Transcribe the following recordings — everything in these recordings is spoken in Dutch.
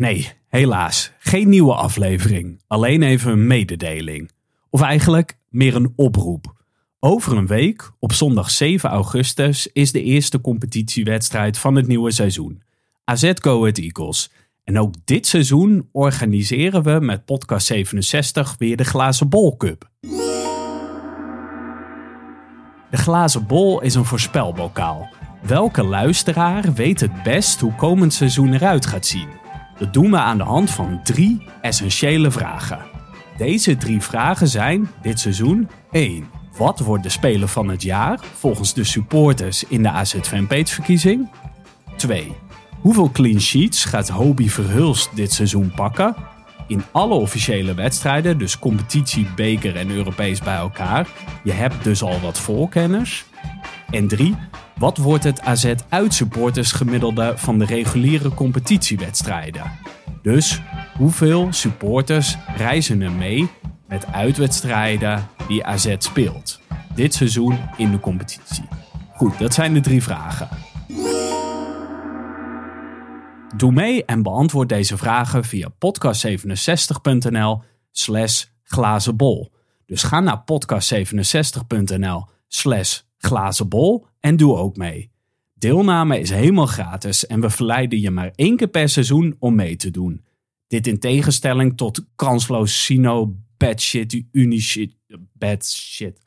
Nee, helaas. Geen nieuwe aflevering. Alleen even een mededeling. Of eigenlijk meer een oproep. Over een week, op zondag 7 augustus, is de eerste competitiewedstrijd van het nieuwe seizoen. AZ Go Ahead Eagles. En ook dit seizoen organiseren we met podcast 67 weer de Glazen Bol Cup. De Glazen Bol is een voorspelbokaal. Welke luisteraar weet het best hoe komend seizoen eruit gaat zien? Dat doen we aan de hand van drie essentiële vragen. Deze drie vragen zijn dit seizoen 1. Wat wordt de speler van het jaar volgens de supporters in de AZ Fanpage verkiezing? 2. Hoeveel clean sheets gaat Hobie Verhulst dit seizoen pakken? In alle officiële wedstrijden, dus competitie, beker en Europees bij elkaar. Je hebt dus al wat voorkennis. En 3. Wat wordt het AZ uitsupporters gemiddelde van de reguliere competitiewedstrijden? Dus hoeveel supporters reizen er mee met uitwedstrijden die AZ speelt? Dit seizoen in de competitie. Goed, dat zijn de drie vragen. Doe mee en beantwoord deze vragen via podcast67.nl slash glazenbol. Dus ga naar podcast67.nl slash glazenbol en doe ook mee. Deelname is helemaal gratis en we verleiden je maar één keer per seizoen om mee te doen. Dit in tegenstelling tot kansloos Sino, bad shit, unishit, bad shit.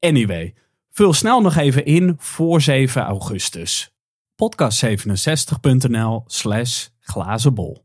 Anyway, vul snel nog even in voor 7 augustus. podcast67.nl slash glazenbol.